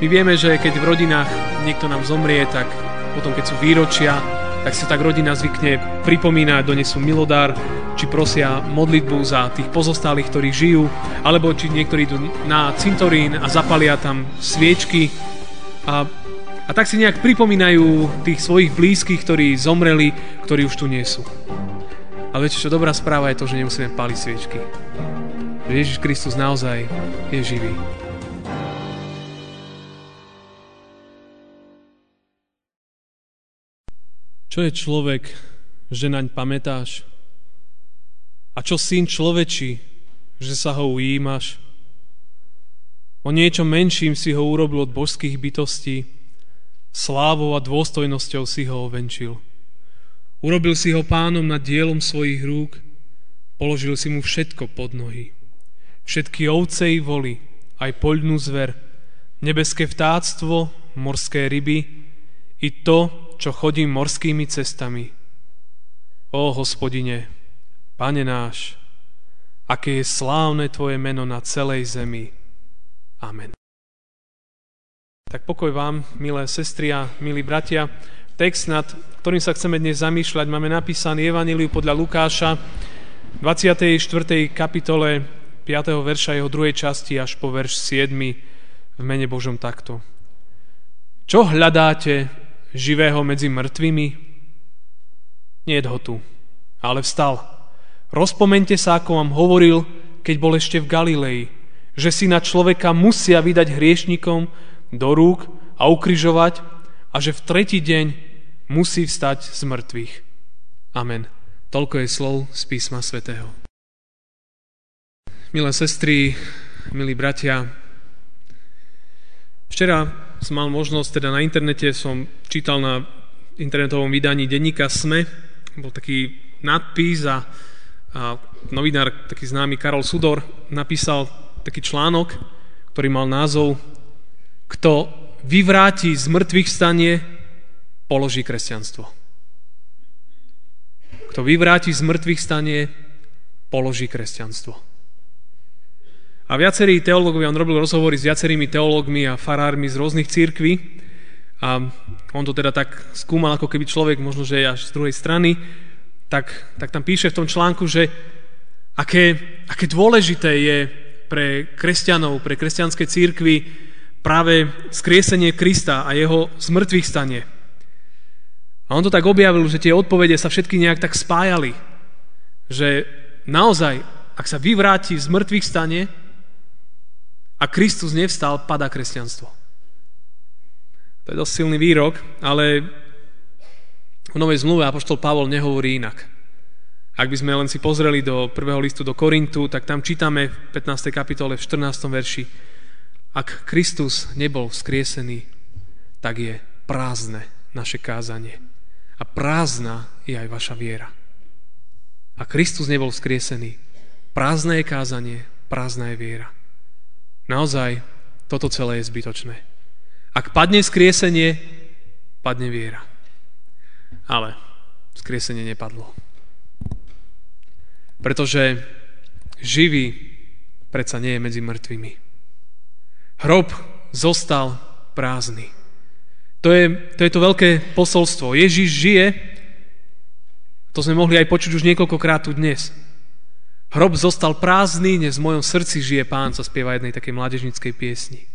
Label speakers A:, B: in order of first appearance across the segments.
A: My vieme, že keď v rodinách niekto nám zomrie, tak potom keď sú výročia, tak si tak rodina zvykne pripomínať, donesú milodár, či prosia modlitbu za tých pozostalých, ktorí žijú, alebo či niektorí idú na cintorín a zapalia tam sviečky a, a tak si nejak pripomínajú tých svojich blízkych, ktorí zomreli, ktorí už tu nie sú. Ale viete čo, dobrá správa je to, že nemusíme paliť sviečky. Ježiš Kristus naozaj je živý. Čo je človek, že naň pamätáš? A čo syn človeči, že sa ho ujímaš? O niečo menším si ho urobil od božských bytostí, slávou a dôstojnosťou si ho ovenčil. Urobil si ho pánom nad dielom svojich rúk, položil si mu všetko pod nohy. Všetky ovce i voli, aj poľnú zver, nebeské vtáctvo, morské ryby, i to, čo chodím morskými cestami. Ó, hospodine, pane náš, aké je slávne Tvoje meno na celej zemi. Amen. Tak pokoj vám, milé sestry a milí bratia. Text, nad ktorým sa chceme dnes zamýšľať, máme napísaný Evangeliu podľa Lukáša, 24. kapitole 5. verša jeho druhej časti až po verš 7. v mene Božom takto. Čo hľadáte živého medzi mŕtvými? Nie ho tu, ale vstal. Rozpomente sa, ako vám hovoril, keď bol ešte v Galilei, že si na človeka musia vydať hriešnikom do rúk a ukryžovať a že v tretí deň musí vstať z mŕtvych. Amen. Toľko je slov z písma svätého. Milé sestry, milí bratia, včera som mal možnosť, teda na internete som čítal na internetovom vydaní denníka SME, bol taký nadpis a, a novinár, taký známy Karol Sudor, napísal taký článok, ktorý mal názov Kto vyvráti z mŕtvych stanie, položí kresťanstvo. Kto vyvráti z mŕtvych stanie, položí kresťanstvo. A viacerí teológovia, on robil rozhovory s viacerými teológmi a farármi z rôznych církví. A on to teda tak skúmal, ako keby človek možno, že až z druhej strany, tak, tak tam píše v tom článku, že aké, aké dôležité je pre kresťanov, pre kresťanské církvy práve skriesenie Krista a jeho zmrtvých stanie. A on to tak objavil, že tie odpovede sa všetky nejak tak spájali, že naozaj, ak sa vyvráti z mŕtvych stane, a Kristus nevstal, padá kresťanstvo. To je dosť silný výrok, ale v Novej zmluve Apoštol Pavol nehovorí inak. Ak by sme len si pozreli do prvého listu do Korintu, tak tam čítame v 15. kapitole v 14. verši Ak Kristus nebol vzkriesený, tak je prázdne naše kázanie. A prázdna je aj vaša viera. A Kristus nebol vzkriesený. Prázdne je kázanie, prázdna je viera. Naozaj, toto celé je zbytočné. Ak padne skriesenie, padne viera. Ale skriesenie nepadlo. Pretože živý predsa nie je medzi mŕtvými. Hrob zostal prázdny. To je, to je to veľké posolstvo. Ježiš žije, to sme mohli aj počuť už niekoľkokrát tu dnes. Hrob zostal prázdny, dnes v mojom srdci žije pán, sa spieva jednej takej mládežnickej piesni.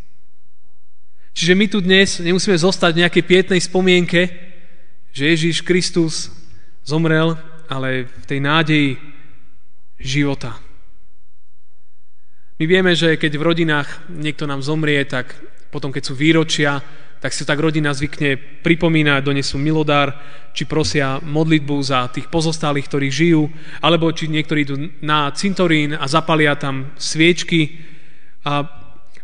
A: Čiže my tu dnes nemusíme zostať v nejakej pietnej spomienke, že Ježíš Kristus zomrel, ale v tej nádeji života. My vieme, že keď v rodinách niekto nám zomrie, tak potom keď sú výročia, tak si tak rodina zvykne pripomínať, donesú milodár, či prosia modlitbu za tých pozostalých, ktorí žijú, alebo či niektorí idú na cintorín a zapalia tam sviečky. A,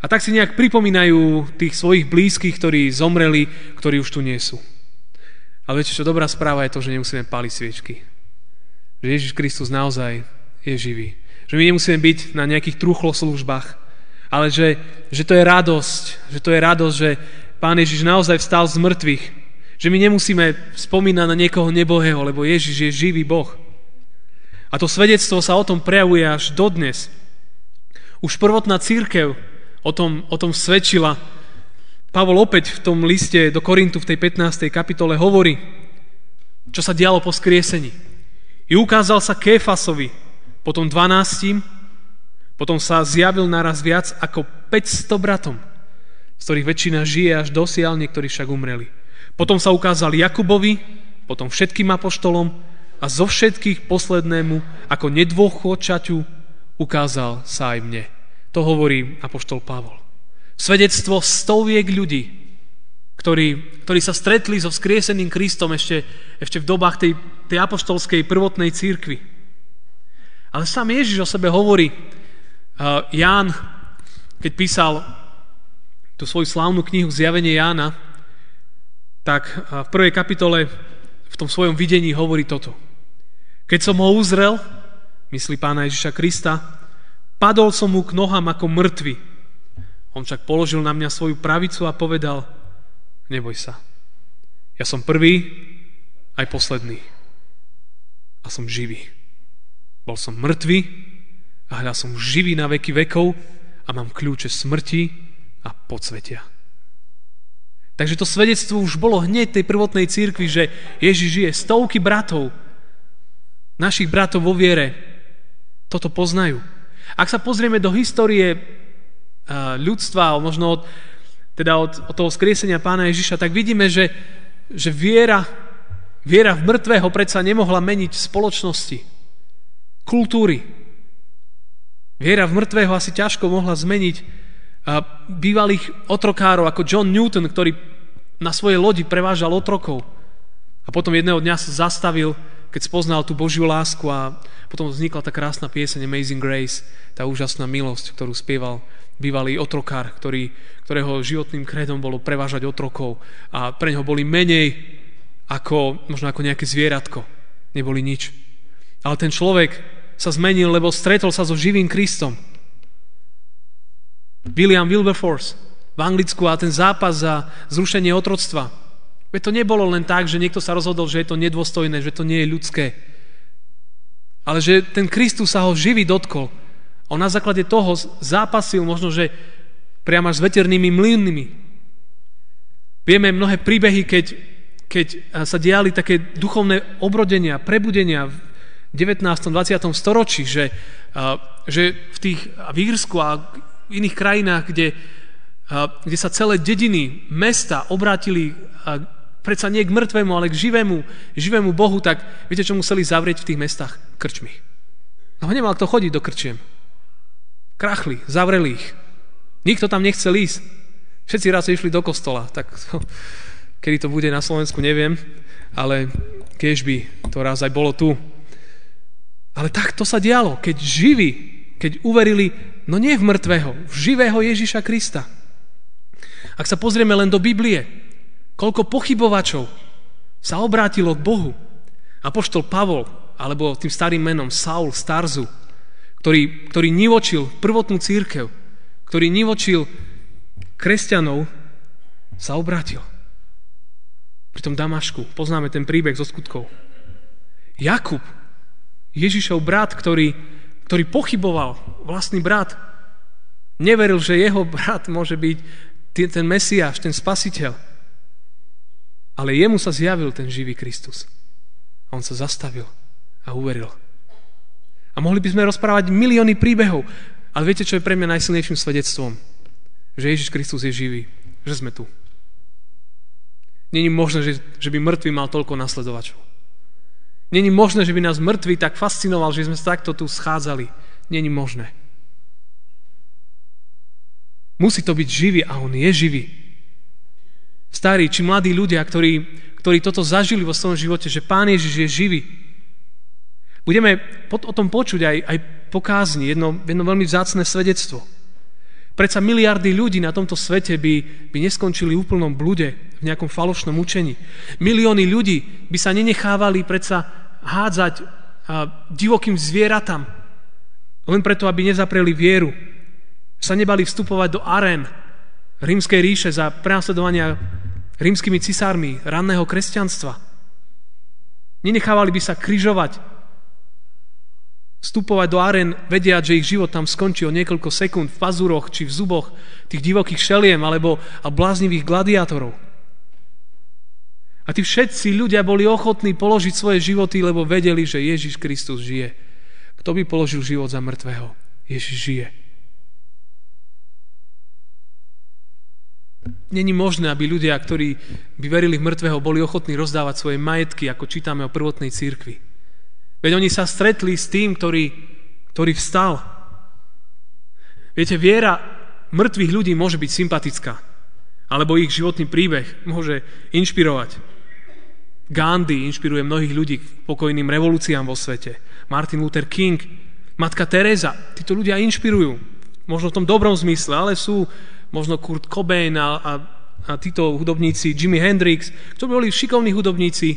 A: a tak si nejak pripomínajú tých svojich blízkych, ktorí zomreli, ktorí už tu nie sú. Ale viete čo, dobrá správa je to, že nemusíme paliť sviečky. Že Ježiš Kristus naozaj je živý. Že my nemusíme byť na nejakých truchloslúžbách, ale že, že to je radosť, že to je radosť, že Pán Ježiš naozaj vstal z mŕtvych. Že my nemusíme spomínať na niekoho nebohého, lebo Ježiš je živý Boh. A to svedectvo sa o tom prejavuje až dodnes. Už prvotná církev o tom, o tom svedčila. Pavol opäť v tom liste do Korintu v tej 15. kapitole hovorí, čo sa dialo po skriesení. I ukázal sa Kéfasovi, potom 12, potom sa zjavil naraz viac ako 500 bratom z ktorých väčšina žije až dosiaľ, niektorí však umreli. Potom sa ukázal Jakubovi, potom všetkým apoštolom a zo všetkých poslednému ako nedôchodčaťu ukázal sa aj mne. To hovorí apoštol Pavol. Svedectvo stoviek ľudí, ktorí, ktorí sa stretli so vzkrieseným Kristom ešte, ešte v dobách tej, tej apoštolskej prvotnej církvy. Ale sám Ježiš o sebe hovorí, uh, Ján, keď písal tú svoju slávnu knihu Zjavenie Jána, tak v prvej kapitole v tom svojom videní hovorí toto. Keď som ho uzrel, myslí pána Ježiša Krista, padol som mu k nohám ako mŕtvy. On však položil na mňa svoju pravicu a povedal, neboj sa, ja som prvý aj posledný a som živý. Bol som mŕtvy a hľa som živý na veky vekov a mám kľúče smrti a podsvetia. Takže to svedectvo už bolo hneď tej prvotnej církvi, že Ježiš žije. Stovky bratov, našich bratov vo viere, toto poznajú. Ak sa pozrieme do histórie ľudstva, možno od, teda od, od toho skriesenia pána Ježiša, tak vidíme, že, že viera, viera v mŕtvého predsa nemohla meniť spoločnosti, kultúry. Viera v mŕtvého asi ťažko mohla zmeniť bývalých otrokárov ako John Newton, ktorý na svojej lodi prevážal otrokov. A potom jedného dňa sa zastavil, keď spoznal tú Božiu lásku a potom vznikla tá krásna pieseň Amazing Grace, tá úžasná milosť, ktorú spieval bývalý otrokár, ktorý, ktorého životným kredom bolo prevážať otrokov a pre neho boli menej ako, možno ako nejaké zvieratko. Neboli nič. Ale ten človek sa zmenil, lebo stretol sa so živým Kristom. William Wilberforce v Anglicku a ten zápas za zrušenie otroctva. Veď to nebolo len tak, že niekto sa rozhodol, že je to nedôstojné, že to nie je ľudské. Ale že ten Kristus sa ho živý dotkol. On na základe toho zápasil možno, že priamo až s veternými mlynmi. Vieme mnohé príbehy, keď, keď sa diali také duchovné obrodenia, prebudenia v 19. 20. storočí, že, že v tých v a iných krajinách, kde, kde sa celé dediny, mesta obrátili predsa nie k mŕtvemu, ale k živému, živému Bohu, tak viete, čo museli zavrieť v tých mestách? Krčmi. No nemal kto chodiť do krčiem. Krachli, zavreli ich. Nikto tam nechcel ísť. Všetci raz išli do kostola. Tak kedy to bude na Slovensku, neviem, ale keď by to raz aj bolo tu. Ale tak to sa dialo, keď živí, keď uverili No nie v mŕtvého, v živého Ježiša Krista. Ak sa pozrieme len do Biblie, koľko pochybovačov sa obrátilo k Bohu. Apoštol Pavol, alebo tým starým menom Saul Starzu, ktorý, ktorý nivočil prvotnú církev, ktorý nivočil kresťanov, sa obrátil. Pri tom Damašku poznáme ten príbeh zo skutkov. Jakub, Ježišov brat, ktorý ktorý pochyboval, vlastný brat, neveril, že jeho brat môže byť ten Mesiáš, ten Spasiteľ. Ale jemu sa zjavil ten živý Kristus. A on sa zastavil a uveril. A mohli by sme rozprávať milióny príbehov, ale viete, čo je pre mňa najsilnejším svedectvom? Že Ježiš Kristus je živý, že sme tu. Není možné, že, že by mŕtvy mal toľko nasledovačov. Není možné, že by nás mŕtvy tak fascinoval, že sme sa takto tu schádzali. Není možné. Musí to byť živý a on je živý. starí či mladí ľudia, ktorí, ktorí toto zažili vo svojom živote, že Pán Ježiš je živý. Budeme o tom počuť aj, aj pokázni, jedno, jedno veľmi vzácne svedectvo. Predsa miliardy ľudí na tomto svete by, by neskončili v úplnom blude, v nejakom falošnom učení. Milióny ľudí by sa nenechávali predsa hádzať divokým zvieratám, len preto, aby nezapreli vieru. Sa nebali vstupovať do arén rímskej ríše za prenasledovania rímskymi cisármi ranného kresťanstva. Nenechávali by sa kryžovať vstupovať do aren, vedia, že ich život tam skončí o niekoľko sekúnd v pazuroch či v zuboch tých divokých šeliem alebo a bláznivých gladiátorov. A tí všetci ľudia boli ochotní položiť svoje životy, lebo vedeli, že Ježiš Kristus žije. Kto by položil život za mŕtvého? Ježiš žije. Není možné, aby ľudia, ktorí by verili v mŕtvého, boli ochotní rozdávať svoje majetky, ako čítame o prvotnej církvi. Veď oni sa stretli s tým, ktorý, ktorý vstal. Viete, viera mŕtvych ľudí môže byť sympatická, alebo ich životný príbeh môže inšpirovať. Gandhi inšpiruje mnohých ľudí k pokojným revolúciám vo svete. Martin Luther King, matka Teresa, títo ľudia inšpirujú. Možno v tom dobrom zmysle, ale sú možno Kurt Cobain a, a, a títo hudobníci, Jimi Hendrix, ktorí boli šikovní hudobníci,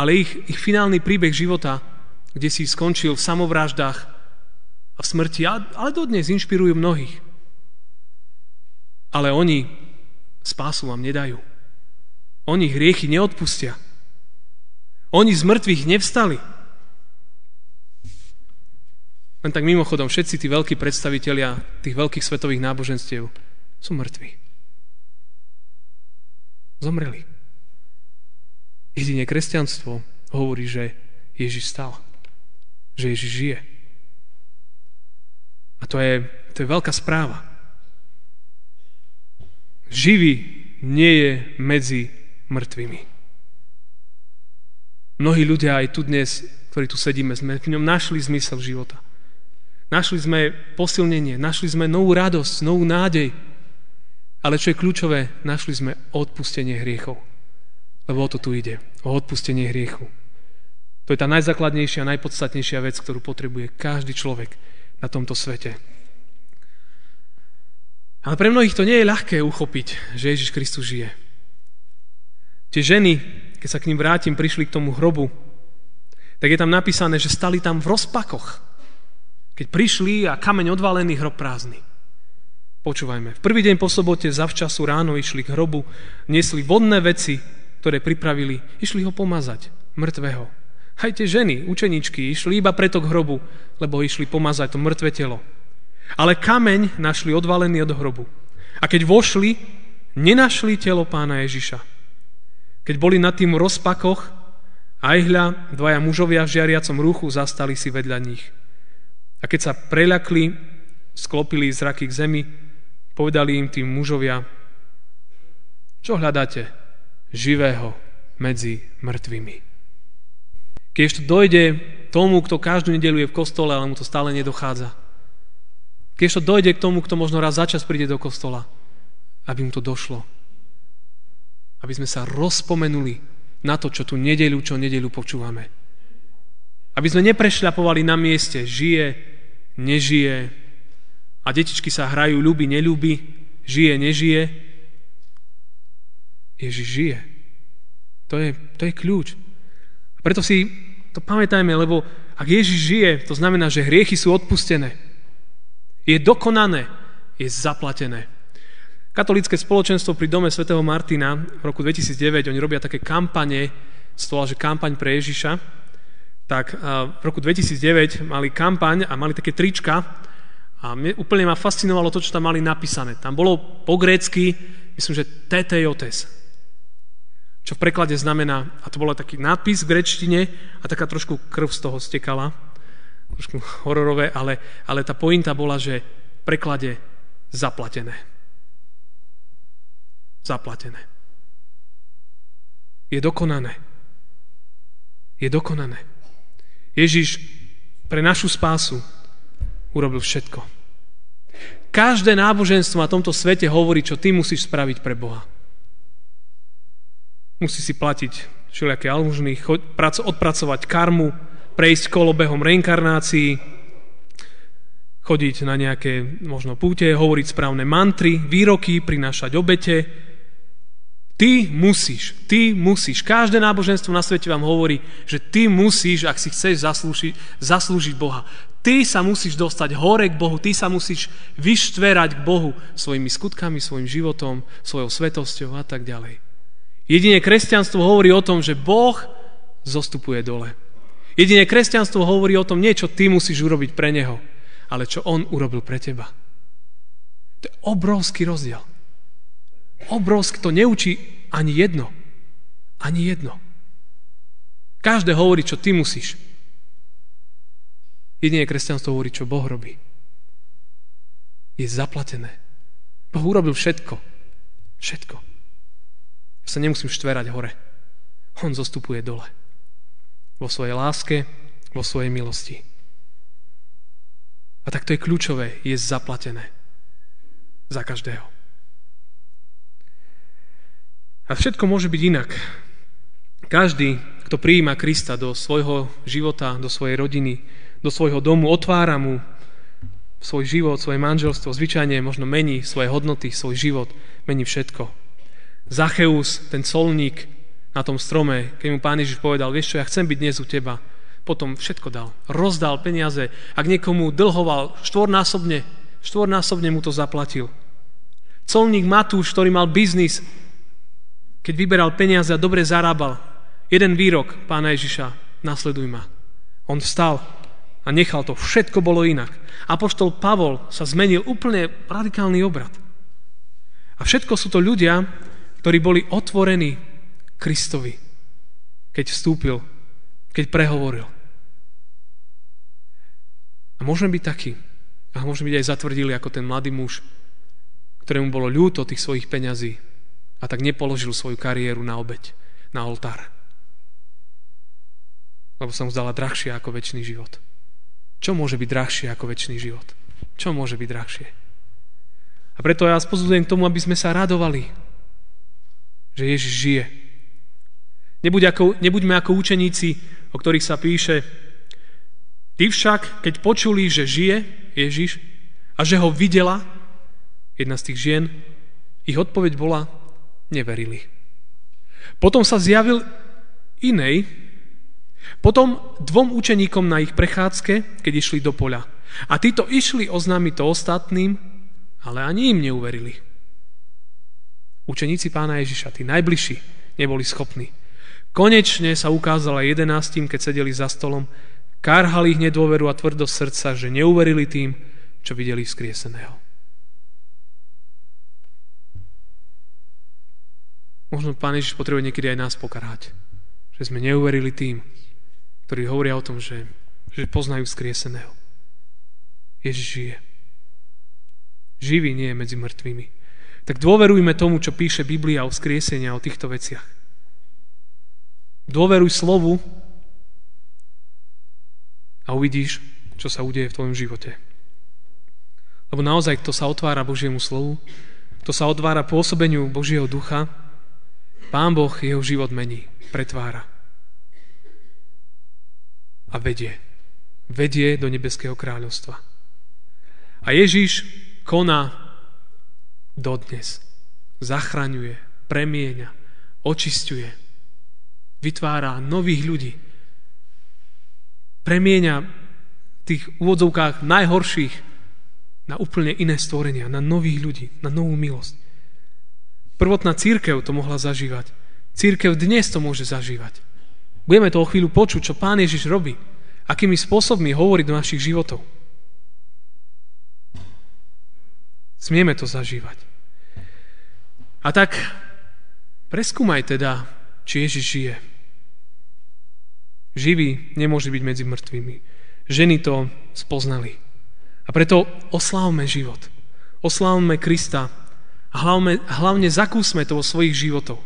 A: ale ich, ich finálny príbeh života kde si skončil v samovraždách a v smrti, ale dodnes inšpirujú mnohých. Ale oni spásu vám nedajú. Oni hriechy neodpustia. Oni z mŕtvych nevstali. Len tak mimochodom, všetci tí veľkí predstavitelia tých veľkých svetových náboženstiev sú mŕtvi. Zomreli. Jedine kresťanstvo hovorí, že Ježiš stal že Ježiš žije. A to je, to je veľká správa. Živý nie je medzi mŕtvými. Mnohí ľudia aj tu dnes, ktorí tu sedíme, sme v ňom našli zmysel života. Našli sme posilnenie, našli sme novú radosť, novú nádej. Ale čo je kľúčové, našli sme odpustenie hriechov. Lebo o to tu ide, o odpustenie hriechu. To je tá najzákladnejšia, najpodstatnejšia vec, ktorú potrebuje každý človek na tomto svete. Ale pre mnohých to nie je ľahké uchopiť, že Ježiš Kristus žije. Tie ženy, keď sa k ním vrátim, prišli k tomu hrobu, tak je tam napísané, že stali tam v rozpakoch. Keď prišli a kameň odvalený, hrob prázdny. Počúvajme. V prvý deň po sobote zavčasu ráno išli k hrobu, niesli vodné veci, ktoré pripravili, išli ho pomazať, mŕtvého. Aj tie ženy, učeničky, išli iba preto k hrobu, lebo išli pomazať to mŕtve telo. Ale kameň našli odvalený od hrobu. A keď vošli, nenašli telo pána Ježiša. Keď boli nad tým rozpakoch, aj hľa, dvaja mužovia v žiariacom ruchu zastali si vedľa nich. A keď sa preľakli, sklopili zraky k zemi, povedali im tým mužovia, čo hľadáte? Živého medzi mŕtvými. Keď to dojde tomu, kto každú nedelu je v kostole, ale mu to stále nedochádza. Keď to dojde k tomu, kto možno raz za čas príde do kostola, aby mu to došlo. Aby sme sa rozpomenuli na to, čo tu nedelu, čo nedelu počúvame. Aby sme neprešľapovali na mieste, žije, nežije a detičky sa hrajú, ľúbi, neľúbi, žije, nežije. Ježiš žije. To je, to je kľúč. A preto si to pamätajme, lebo ak Ježiš žije, to znamená, že hriechy sú odpustené. Je dokonané, je zaplatené. Katolické spoločenstvo pri dome svätého Martina v roku 2009, oni robia také kampane, stola, že kampaň pre Ježiša, tak v roku 2009 mali kampaň a mali také trička a mne, úplne ma fascinovalo to, čo tam mali napísané. Tam bolo po grécky, myslím, že tetejotes, čo v preklade znamená, a to bol taký nápis v grečtine a taká trošku krv z toho stekala, trošku hororové, ale, ale tá pointa bola, že v preklade zaplatené. Zaplatené. Je dokonané. Je dokonané. Ježiš pre našu spásu urobil všetko. Každé náboženstvo na tomto svete hovorí, čo ty musíš spraviť pre Boha. Musí si platiť všelijaké almužny, odpracovať karmu, prejsť kolobehom reinkarnácií, chodiť na nejaké možno púte, hovoriť správne mantry, výroky, prinášať obete. Ty musíš, ty musíš. Každé náboženstvo na svete vám hovorí, že ty musíš, ak si chceš zaslúžiť, zaslúžiť Boha. Ty sa musíš dostať hore k Bohu, ty sa musíš vyštverať k Bohu svojimi skutkami, svojim životom, svojou svetosťou a tak ďalej. Jedine kresťanstvo hovorí o tom, že Boh zostupuje dole. Jedine kresťanstvo hovorí o tom nie, čo ty musíš urobiť pre Neho, ale čo On urobil pre teba. To je obrovský rozdiel. Obrovský, to neučí ani jedno. Ani jedno. Každé hovorí, čo ty musíš. Jedine kresťanstvo hovorí, čo Boh robí. Je zaplatené. Boh urobil všetko. Všetko. Ja sa nemusím štverať hore. On zostupuje dole. Vo svojej láske, vo svojej milosti. A tak to je kľúčové, je zaplatené. Za každého. A všetko môže byť inak. Každý, kto prijíma Krista do svojho života, do svojej rodiny, do svojho domu, otvára mu svoj život, svoje manželstvo, zvyčajne možno mení svoje hodnoty, svoj život, mení všetko. Zacheus, ten solník na tom strome, keď mu pán Ježiš povedal, vieš čo, ja chcem byť dnes u teba, potom všetko dal. Rozdal peniaze. Ak niekomu dlhoval štvornásobne, štvornásobne mu to zaplatil. Colník Matúš, ktorý mal biznis, keď vyberal peniaze a dobre zarábal, jeden výrok pána Ježiša, nasleduj ma. On vstal a nechal to. Všetko bolo inak. Apoštol Pavol sa zmenil úplne radikálny obrad. A všetko sú to ľudia, ktorí boli otvorení Kristovi, keď vstúpil, keď prehovoril. A môžeme byť takí. A môžeme byť aj zatvrdili ako ten mladý muž, ktorému bolo ľúto tých svojich peňazí a tak nepoložil svoju kariéru na obeď, na oltár. Lebo sa mu zdala drahšia ako väčší život. Čo môže byť drahšie ako väčší život? Čo môže byť drahšie? A preto ja vás k tomu, aby sme sa radovali, že Ježiš žije. Nebuď ako, nebuďme ako učeníci, o ktorých sa píše, Tí však, keď počuli, že žije Ježiš a že ho videla, jedna z tých žien, ich odpoveď bola, neverili. Potom sa zjavil inej, potom dvom učeníkom na ich prechádzke, keď išli do poľa. A títo išli oznámiť to ostatným, ale ani im neuverili. Učeníci pána Ježiša, tí najbližší, neboli schopní. Konečne sa ukázala jedenáctim, keď sedeli za stolom, Kárhali ich nedôveru a tvrdosť srdca, že neuverili tým, čo videli vzkrieseného. Možno Pán Ježiš potrebuje niekedy aj nás pokarhať. Že sme neuverili tým, ktorí hovoria o tom, že, že poznajú vzkrieseného. Ježiš žije. Živý nie je medzi mŕtvými. Tak dôverujme tomu, čo píše Biblia o vzkriesenia, o týchto veciach. Dôveruj slovu, a uvidíš, čo sa udeje v tvojom živote. Lebo naozaj, kto sa otvára Božiemu slovu, kto sa otvára pôsobeniu Božieho ducha, Pán Boh jeho život mení, pretvára. A vedie. Vedie do nebeského kráľovstva. A Ježíš koná dodnes. Zachraňuje, premieňa, očistuje, vytvára nových ľudí, premieňa tých úvodzovkách najhorších na úplne iné stvorenia, na nových ľudí, na novú milosť. Prvotná církev to mohla zažívať. Církev dnes to môže zažívať. Budeme to o chvíľu počuť, čo Pán Ježiš robí, akými spôsobmi hovorí do našich životov. Smieme to zažívať. A tak preskúmaj teda, či Ježiš žije. Živý nemôže byť medzi mŕtvými. Ženy to spoznali. A preto oslávme život. Oslávme Krista a hlavne, hlavne zakúsme to vo svojich životoch.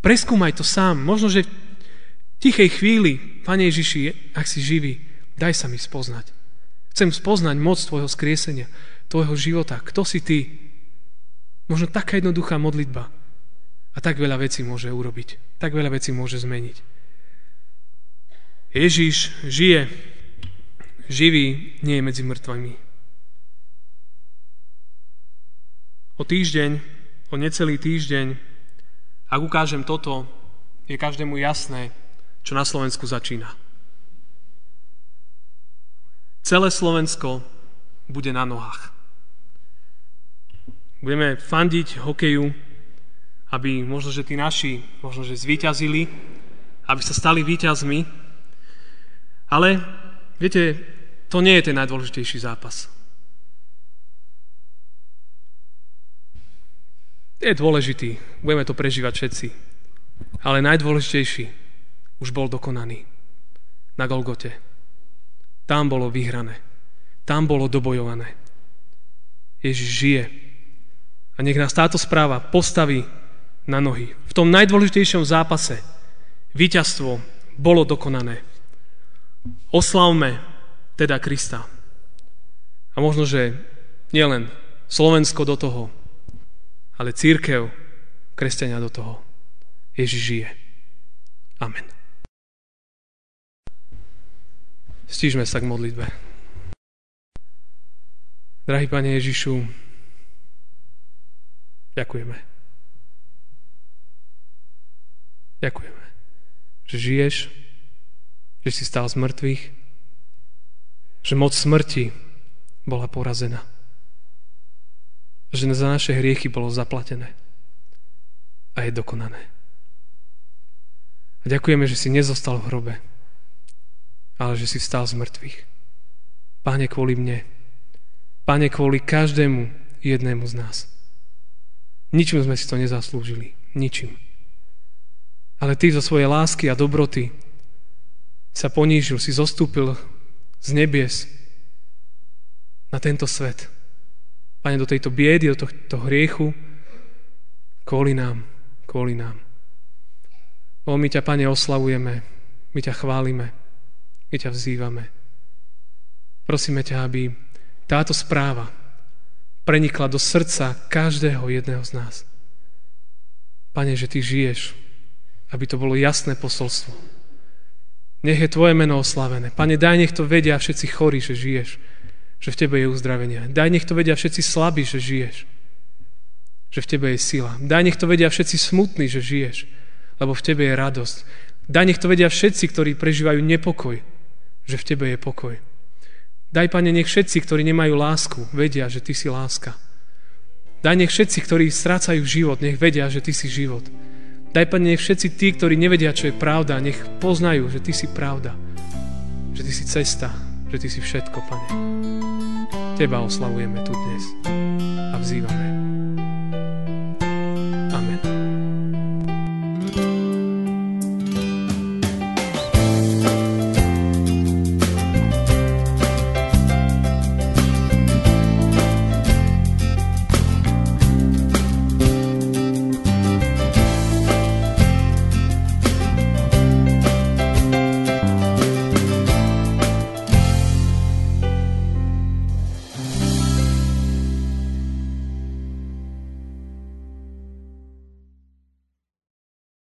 A: Preskúmaj to sám. Možno, že v tichej chvíli, Pane Ježiši, ak si živý, daj sa mi spoznať. Chcem spoznať moc Tvojho skriesenia, Tvojho života. Kto si Ty? Možno taká jednoduchá modlitba. A tak veľa vecí môže urobiť. Tak veľa vecí môže zmeniť. Ježiš žije. Živý nie je medzi mŕtvami. O týždeň, o necelý týždeň, ak ukážem toto, je každému jasné, čo na Slovensku začína. Celé Slovensko bude na nohách. Budeme fandiť hokeju, aby možno, že tí naši, možno, že zvíťazili, aby sa stali víťazmi. Ale, viete, to nie je ten najdôležitejší zápas. Je dôležitý, budeme to prežívať všetci. Ale najdôležitejší už bol dokonaný na Golgote. Tam bolo vyhrané. Tam bolo dobojované. Ježiš žije. A nech nás táto správa postaví na nohy. V tom najdôležitejšom zápase víťazstvo bolo dokonané. Oslavme teda Krista. A možno, že nielen Slovensko do toho, ale církev, kresťania do toho. Ježiš žije. Amen. Stížme sa k modlitbe. Drahý Pane Ježišu, ďakujeme. Ďakujeme, že žiješ, že si stál z mŕtvych, že moc smrti bola porazená. Že za naše hriechy bolo zaplatené a je dokonané. A ďakujeme, že si nezostal v hrobe, ale že si vstal z mŕtvych. Páne, kvôli mne. Páne, kvôli každému jednému z nás. Ničím sme si to nezaslúžili. Ničím. Ale ty zo svojej lásky a dobroty sa ponížil, si zostúpil z nebies na tento svet. Pane, do tejto biedy, do tohto hriechu, kvôli nám, kvôli nám. O, my ťa, Pane, oslavujeme, my ťa chválime, my ťa vzývame. Prosíme ťa, aby táto správa prenikla do srdca každého jedného z nás. Pane, že Ty žiješ, aby to bolo jasné posolstvo. Nech je Tvoje meno oslavené. Pane, daj nech to vedia všetci chorí, že žiješ, že v Tebe je uzdravenie. Daj nech to vedia všetci slabí, že žiješ, že v Tebe je sila. Daj nech to vedia všetci smutní, že žiješ, lebo v Tebe je radosť. Daj nech to vedia všetci, ktorí prežívajú nepokoj, že v Tebe je pokoj. Daj, Pane, nech všetci, ktorí nemajú lásku, vedia, že Ty si láska. Daj nech všetci, ktorí strácajú život, nech vedia, že Ty si život. Daj, Pane, nech všetci tí, ktorí nevedia, čo je pravda, nech poznajú, že Ty si pravda. Že Ty si cesta, že Ty si všetko, Pane. Teba oslavujeme tu dnes a vzývame.